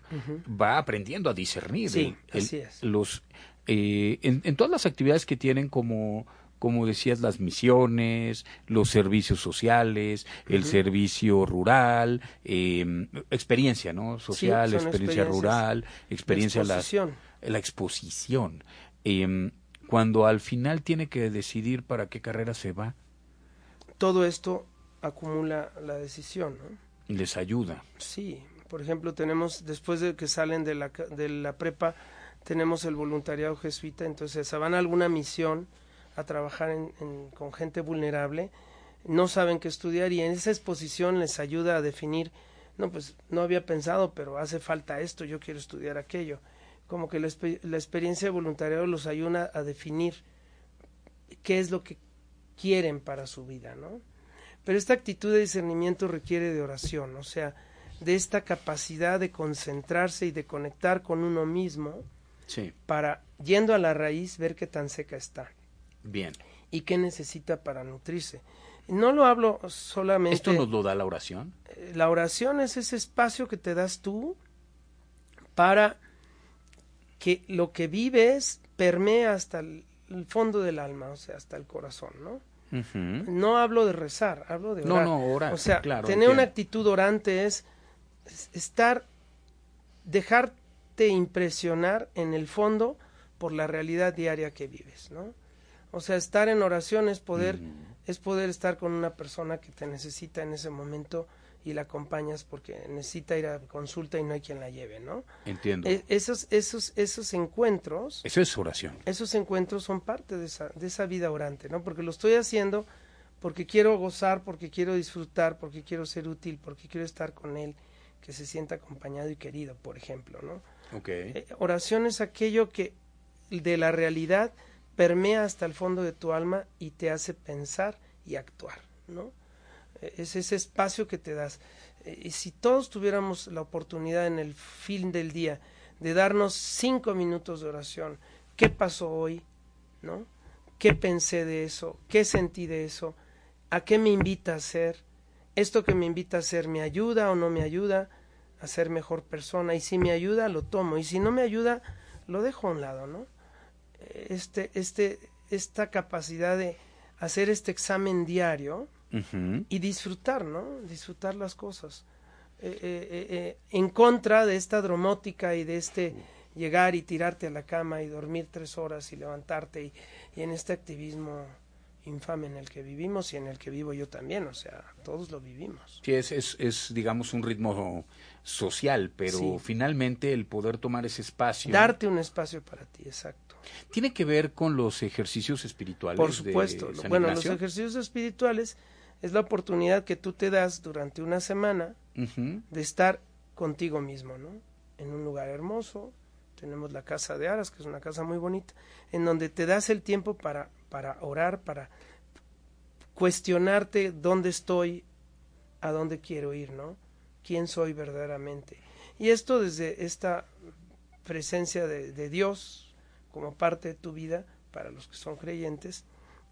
va aprendiendo a discernir. Sí, el- así es. Los, eh, en, en todas las actividades que tienen como como decías, las misiones, los servicios sociales, el servicio rural, eh, experiencia, ¿no? Social, son experiencia rural, experiencia la, exposición. la exposición. Eh, cuando al final tiene que decidir para qué carrera se va, Todo esto acumula la decisión, ¿no? Les ayuda. Sí, por ejemplo, tenemos, después de que salen de la, de la prepa, tenemos el voluntariado jesuita, entonces se van a alguna misión a trabajar en- con gente vulnerable, no saben qué estudiar y en esa exposición les ayuda a definir, no, pues no había pensado, pero hace falta esto, yo quiero estudiar aquello. Como que la, la experiencia de voluntariado los ayuda a definir qué es lo que quieren para su vida, ¿no? Pero esta actitud de discernimiento requiere de oración, o sea, de esta capacidad de concentrarse y de conectar con uno mismo Sí, para, yendo a la raíz, ver qué tan seca está bien. y qué necesita para nutrirse. No lo hablo solamente... ¿Esto nos lo da la oración? Eh, La oración es ese espacio que te das tú para que lo que vives permee hasta el, el fondo del alma, o sea, hasta el corazón, ¿no? No hablo de rezar, hablo de No, orar. no, orar, O sea, claro, tener una actitud orante es es estar, dejar dejarte impresionar en el fondo por la realidad diaria que vives, ¿no? O sea, estar en oración es poder, Mm. es poder estar con una persona que te necesita en ese momento y la acompañas porque necesita ir a consulta y no hay quien la lleve, ¿no? Entiendo. E- esos, esos, esos encuentros, Eso es oración. esos encuentros son parte de esa, de esa vida orante, ¿no? Porque lo estoy haciendo porque quiero gozar, porque quiero disfrutar, porque quiero ser útil, porque quiero estar con él, que se sienta acompañado y querido, por ejemplo, ¿no? Ok. Eh, oración es aquello que de la realidad permea hasta el fondo de tu alma y te hace pensar y actuar, ¿no? Es ese espacio que te das. Eh, Y si todos tuviéramos la oportunidad en el fin del día de darnos cinco minutos de oración, ¿qué pasó hoy? ¿No? ¿Qué pensé de eso? ¿Qué sentí de eso? ¿A qué me invita a hacer? ¿Esto que me invita a hacer me ayuda o no me ayuda a ser mejor persona? Y si me ayuda, lo tomo. Y si no me ayuda, lo dejo a un lado, ¿no? Este, este, esta capacidad de hacer este examen diario Y disfrutar, ¿no? Disfrutar las cosas. Eh, eh, eh, en contra de esta dromótica y de este llegar y tirarte a la cama y dormir tres horas y levantarte y, y en este activismo infame en el que vivimos y en el que vivo yo también, o sea, todos lo vivimos. Sí, es, es, es, digamos, un ritmo social, pero Sí. finalmente el poder tomar ese espacio Darte un espacio para ti, exacto. tiene que ver con los ejercicios espirituales. Por de supuesto. San Bueno, los ejercicios espirituales es la oportunidad que tú te das durante una semana de estar contigo mismo, ¿no? En un lugar hermoso, tenemos la casa de Aras, que es una casa muy bonita, en donde te das el tiempo para, para orar, para cuestionarte dónde estoy, a dónde quiero ir, ¿no? ¿Quién soy verdaderamente? Y esto desde esta presencia de, de Dios como parte de tu vida, para los que son creyentes,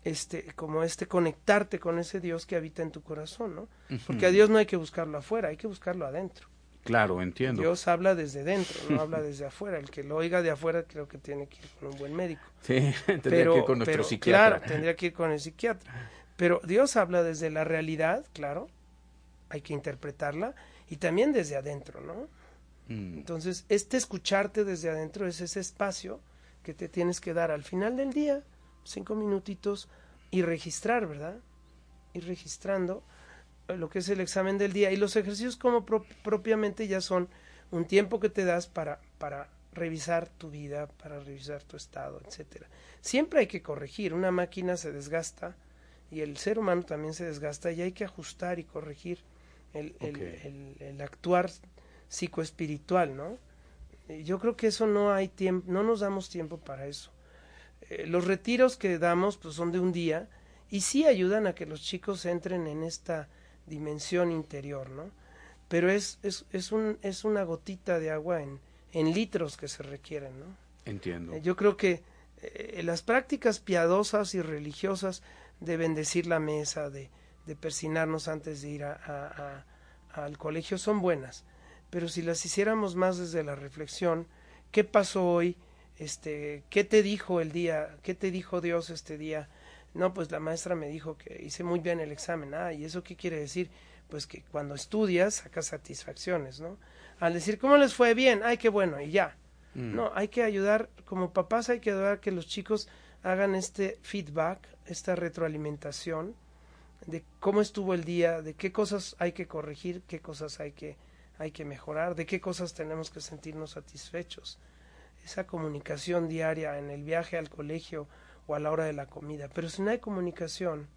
este, como este conectarte con ese Dios que habita en tu corazón, ¿no? Porque a Dios no hay que buscarlo afuera, hay que buscarlo adentro. Claro, entiendo. Dios habla desde dentro, no [LAUGHS] habla desde afuera. El que lo oiga de afuera creo que tiene que ir con un buen médico. Sí, [LAUGHS] tendría Pero, que ir con nuestro pero, psiquiatra. Claro, tendría que ir con el psiquiatra. Pero Dios habla desde la realidad, claro, hay que interpretarla, y también desde adentro, ¿no? Mm, Entonces, este escucharte desde adentro es ese espacio que te tienes que dar al final del día, cinco minutitos, y registrar, ¿verdad? Ir registrando eh, lo que es el examen del día. Y los ejercicios como pro- propiamente ya son un tiempo que te das para, para revisar tu vida, para revisar tu estado, etcétera. Siempre hay que corregir, una máquina se desgasta y el ser humano también se desgasta y hay que ajustar y corregir el, el- el- el actuar psicoespiritual, ¿no? Yo creo que eso no hay tiempo, no nos damos tiempo para eso. Eh, los retiros que damos pues son de un día y sí ayudan a que los chicos entren en esta dimensión interior, ¿no? Pero es, es, es, un, es una gotita de agua en, en litros que se requieren, ¿no? entiendo. Eh, Yo creo que eh, las prácticas piadosas y religiosas de bendecir la mesa, de, de persinarnos antes de ir a- a- a- al colegio son buenas, pero si las hiciéramos más desde la reflexión, ¿qué pasó hoy? Este, ¿qué te dijo el día? ¿Qué te dijo Dios este día? No, pues la maestra me dijo que hice muy bien el examen. Ah, ¿y eso qué quiere decir? Pues que cuando estudias sacas satisfacciones, ¿no? Al decir, ¿cómo les fue bien? Ay, qué bueno, y ya. Mm, No, hay que ayudar, como papás hay que ayudar a que los chicos hagan este feedback, esta retroalimentación de cómo estuvo el día, de qué cosas hay que corregir, qué cosas hay que, hay que mejorar, de qué cosas tenemos que sentirnos satisfechos. Esa comunicación diaria en el viaje al colegio o a la hora de la comida. Pero si no hay comunicación,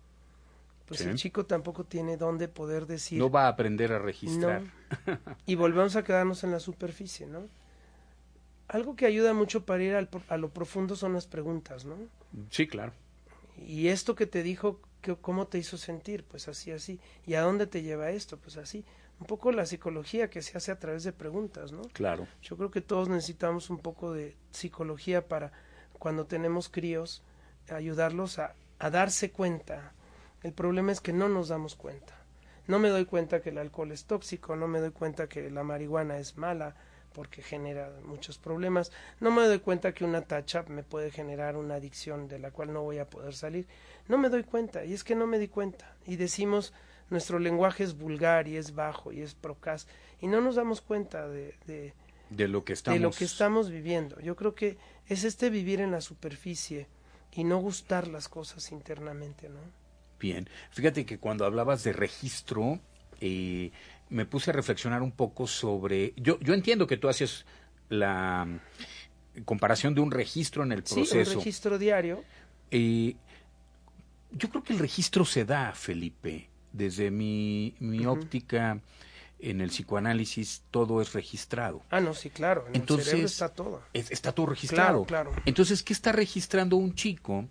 pues Sí. el chico tampoco tiene dónde poder decir No va a aprender a registrar. no. Y volvemos a quedarnos en la superficie, ¿no? Algo que ayuda mucho para ir al a lo profundo son las preguntas, ¿no? Sí, claro. Y esto que te dijo, ¿cómo te hizo sentir? Pues así, así. ¿Y a dónde te lleva esto? Pues así. Un poco la psicología que se hace a través de preguntas, ¿no? Claro. Yo creo que todos necesitamos un poco de psicología para cuando tenemos críos, ayudarlos a, a darse cuenta. El problema es que no nos damos cuenta. No me doy cuenta que el alcohol es tóxico, no me doy cuenta que la marihuana es mala porque genera muchos problemas, no me doy cuenta que una touch me puede generar una adicción de la cual no voy a poder salir. No me doy cuenta, y es que no me di cuenta. Y decimos, nuestro lenguaje es vulgar y es bajo y es procaz, y no nos damos cuenta de, de, de lo que estamos de lo que estamos viviendo. Yo creo que es este vivir en la superficie y no gustar las cosas internamente, ¿no? Bien, fíjate que cuando hablabas de registro, eh, me puse a reflexionar un poco sobre, yo, yo entiendo que tú haces la comparación de un registro en el proceso. Sí, un registro diario. Eh, yo creo que el registro se da, Felipe, desde mi, mi óptica en el psicoanálisis todo es registrado. Ah, no, sí, claro. En Entonces, el cerebro está todo. está todo registrado. Claro, claro. Entonces, ¿qué está registrando un chico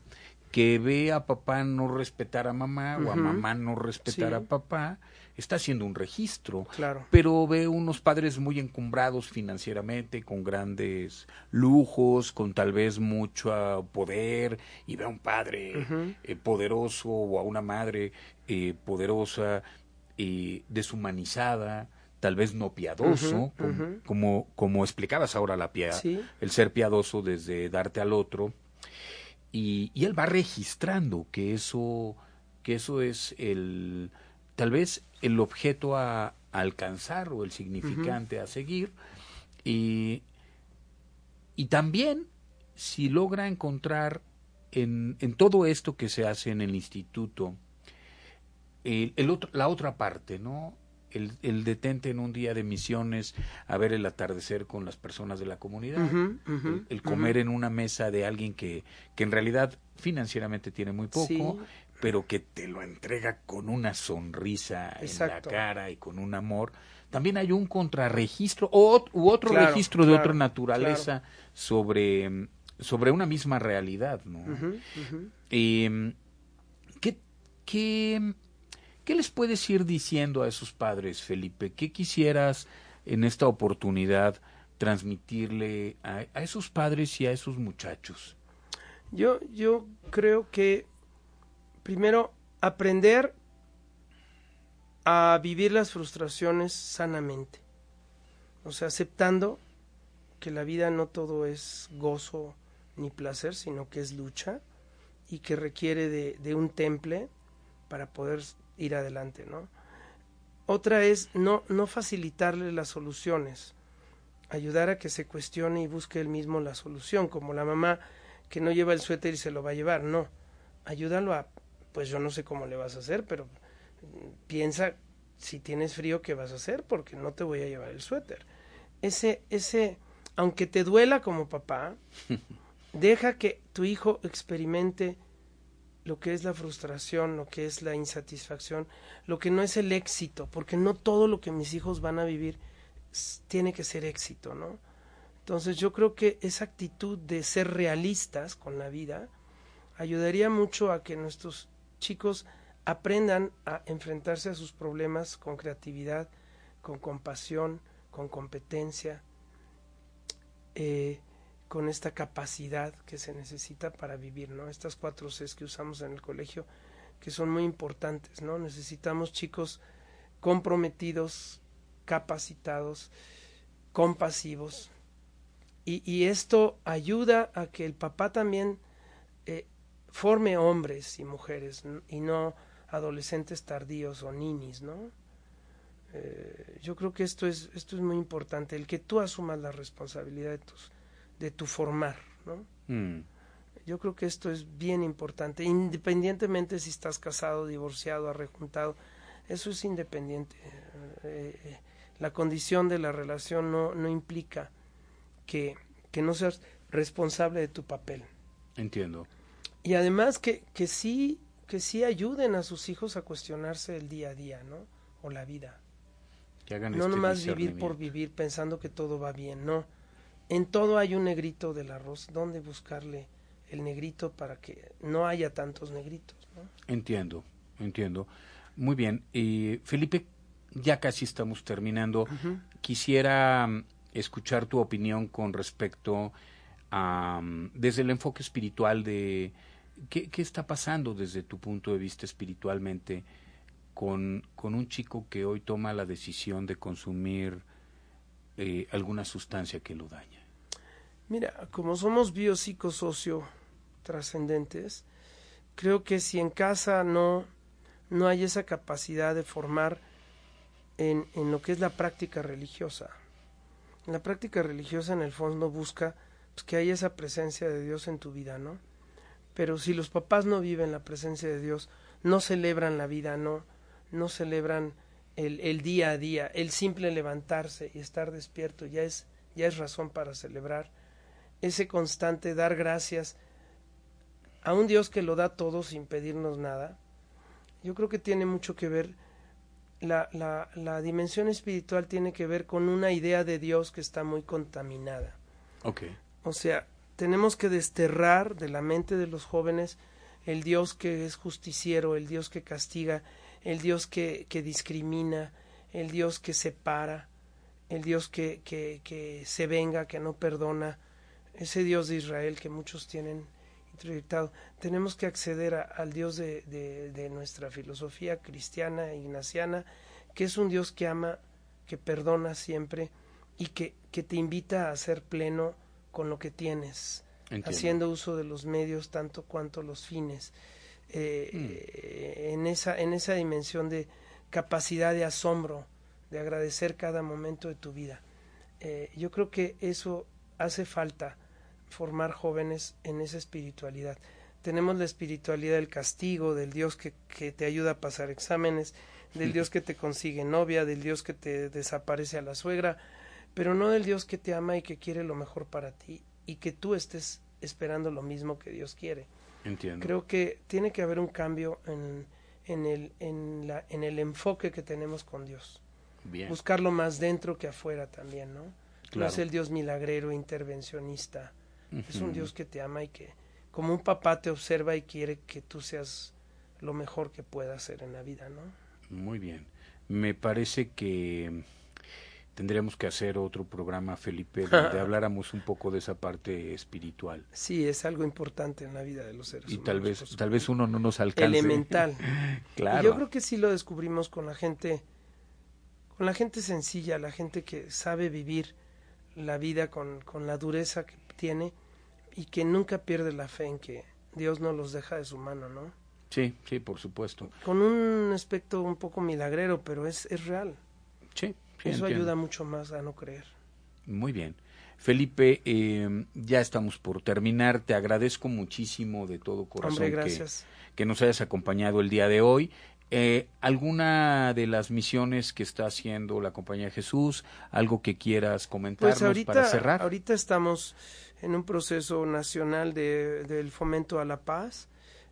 que ve a papá no respetar a mamá o a mamá no respetar Sí. a papá? Está haciendo un registro. Claro. Pero ve unos padres muy encumbrados financieramente, con grandes lujos, con tal vez mucho ah, poder, y ve a un padre eh, poderoso o a una madre eh, poderosa, eh, deshumanizada, tal vez no piadoso, como, como, como explicabas ahora la Sí. el ser piadoso desde darte al otro. Y, y él va registrando que eso, que eso es el tal vez el objeto a, alcanzar o el significante a seguir. Y, y también si logra encontrar en, en todo esto que se hace en el instituto, el, el otro, la otra parte, ¿no? El, el detente en un día de misiones a ver el atardecer con las personas de la comunidad, el comer en una mesa de alguien que, que en realidad financieramente tiene muy poco, Sí. Pero que te lo entrega con una sonrisa Exacto. en la cara y con un amor. También hay un contrarregistro o, u otro Claro, registro de otra naturaleza sobre, sobre una misma realidad, ¿no? Eh, ¿qué, qué, qué les puedes ir diciendo a esos padres, Felipe? ¿Qué quisieras en esta oportunidad transmitirle a, a esos padres y a esos muchachos? Yo, yo creo que primero aprender a vivir las frustraciones sanamente. O sea, aceptando que la vida no todo es gozo ni placer, sino que es lucha y que requiere de, un temple para poder ir adelante, ¿no? Otra es no, no facilitarle las soluciones, ayudar a que se cuestione y busque él mismo la solución, como la mamá que no lleva el suéter y se lo va a llevar, no, ayúdalo a, pues yo no sé cómo le vas a hacer, pero mm, piensa si tienes frío qué vas a hacer porque no te voy a llevar el suéter. Ese, ese, aunque te duela como papá, [LAUGHS] deja que tu hijo experimente lo que es la frustración, lo que es la insatisfacción, lo que no es el éxito, porque no todo lo que mis hijos van a vivir tiene que ser éxito, ¿no? Entonces yo creo que esa actitud de ser realistas con la vida ayudaría mucho a que nuestros chicos aprendan a enfrentarse a sus problemas con creatividad, con compasión, con competencia, eh, con esta capacidad que se necesita para vivir, ¿no? Estas cuatro Cs que usamos en el colegio, que son muy importantes, ¿no? Necesitamos chicos comprometidos, capacitados, compasivos, y, esto ayuda a que el papá también forme hombres y mujeres y no adolescentes tardíos o ninis, ¿no? Eh, yo creo que esto es esto es muy importante, el que tú asumas la responsabilidad de tus de tu formar, ¿no? Mm, Yo creo que esto es bien importante, independientemente si estás casado, divorciado, arrejuntado, eso es independiente. Eh, eh, la condición de la relación no, no implica que, que no seas responsable de tu papel. entiendo. Y además que, que sí, que sí ayuden a sus hijos a cuestionarse el día a día, ¿no? O la vida. Que hagan No este nomás vivir por vivir pensando que todo va bien, no. En todo hay un negrito del arroz. ¿Dónde buscarle el negrito para que no haya tantos negritos, ¿no? Entiendo, entiendo. Muy bien. Eh, Felipe, ya casi estamos terminando. Quisiera mm, escuchar tu opinión con respecto a, mm, desde el enfoque espiritual de qué, está pasando desde tu punto de vista espiritualmente con, con un chico que hoy toma la decisión de consumir eh, alguna sustancia que lo daña. Mira, como somos biopsicosocio trascendentes, creo que si en casa no, no hay esa capacidad de formar en, en lo que es la práctica religiosa, La práctica religiosa en el fondo busca pues, que haya esa presencia de Dios en tu vida, ¿no? Pero si los papás no viven la presencia de Dios, no celebran la vida, no, no celebran el, el día a día, el simple levantarse y estar despierto ya es, ya es razón para celebrar, ese constante dar gracias a un Dios que lo da todo sin pedirnos nada, yo creo que tiene mucho que ver, la, la, la dimensión espiritual tiene que ver con una idea de Dios que está muy contaminada. Okay. O sea, tenemos que desterrar de la mente de los jóvenes el Dios que es justiciero, el Dios que castiga, el Dios que, discrimina, el Dios que separa, el Dios que, que, que se venga, que no perdona, ese Dios de Israel que muchos tienen introyectado. Tenemos que acceder al Dios de, de, de, nuestra filosofía cristiana, ignaciana, que es un Dios que ama, que perdona siempre y que, que te invita a ser pleno con lo que tienes, Entiendo. haciendo uso de los medios tanto cuanto los fines. Eh, mm. en, esa, en esa dimensión de capacidad de asombro, de agradecer cada momento de tu vida. Eh, yo creo que eso hace falta formar jóvenes en esa espiritualidad. Tenemos la espiritualidad del castigo, del Dios que, que te ayuda a pasar exámenes, del [LAUGHS] Dios que te consigue novia, del Dios que te desaparece a la suegra, pero no del Dios que te ama y que quiere lo mejor para ti y que tú estés esperando lo mismo que Dios quiere. Entiendo. Creo que tiene que haber un cambio en, en, el, en, la, en el enfoque que tenemos con Dios. Bien. Buscarlo más dentro que afuera también, ¿no? Claro. No es el Dios milagrero, intervencionista. Uh -huh. Es un Dios que te ama y que, como un papá, te observa y quiere que tú seas lo mejor que puedas ser en la vida, ¿no? Muy bien. Me parece que tendríamos que hacer otro programa, Felipe, [LAUGHS] donde habláramos un poco de esa parte espiritual. Sí, es algo importante en la vida de los seres y humanos. Y tal vez, tal vez uno no nos alcance. Elemental. claro. [LAUGHS] Y yo creo que sí lo descubrimos con la gente, con la gente sencilla, la gente que sabe vivir la vida con, con la dureza que tiene y que nunca pierde la fe en que Dios no los deja de su mano, ¿no? Sí, sí, por supuesto. Con un aspecto un poco milagrero, pero es, es real. Sí. Sí, Eso entiendo. ayuda mucho más a no creer. Muy bien. Felipe, eh, ya estamos por terminar. Te agradezco muchísimo de todo corazón Hombre, gracias. Que, que, nos hayas acompañado el día de hoy. Eh, ¿Alguna de las misiones que está haciendo la Compañía de Jesús? ¿Algo que quieras comentarnos pues ahorita, para cerrar? Ahorita estamos en un proceso nacional de, del fomento a la paz.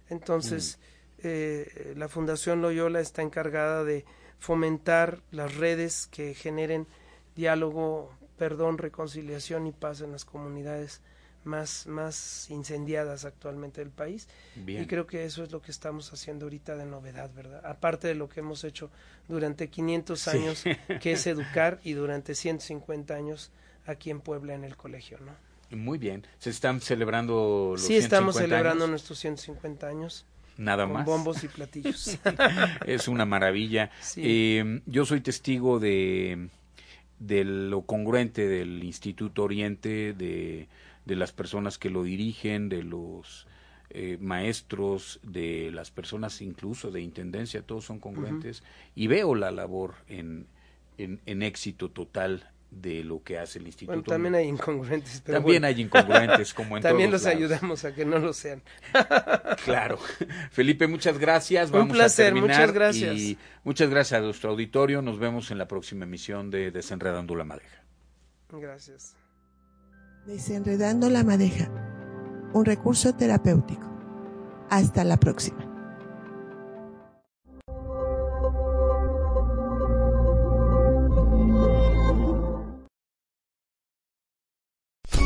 Entonces, mm. eh, la Fundación Loyola está encargada de fomentar las redes que generen diálogo, perdón, reconciliación y paz en las comunidades más, más incendiadas actualmente del país. Bien. Y creo que eso es lo que estamos haciendo ahorita de novedad, ¿verdad? Aparte de lo que hemos hecho durante 500 años, sí. que es [LAUGHS] educar, y durante 150 años aquí en Puebla en el colegio, ¿no? Muy bien. ¿Se están celebrando los Sí, estamos 150 celebrando años? nuestros 150 años. Nada con más. bombos y platillos. [LAUGHS] es una maravilla. Sí. Eh, yo soy testigo de, de lo congruente del Instituto Oriente, de, de las personas que lo dirigen, de los eh, maestros, de las personas incluso de intendencia, todos son congruentes. Uh -huh. Y veo la labor en, en, en éxito total de lo que hace el instituto. Bueno, también hay incongruentes. Pero también bueno. hay incongruentes, como en [LAUGHS] También todos los lados. ayudamos a que no lo sean. [LAUGHS] claro. Felipe, muchas gracias. Un placer, a terminar muchas gracias. Y muchas gracias a nuestro auditorio. Nos vemos en la próxima emisión de Desenredando la Madeja. Gracias. Desenredando la Madeja, un recurso terapéutico. Hasta la próxima.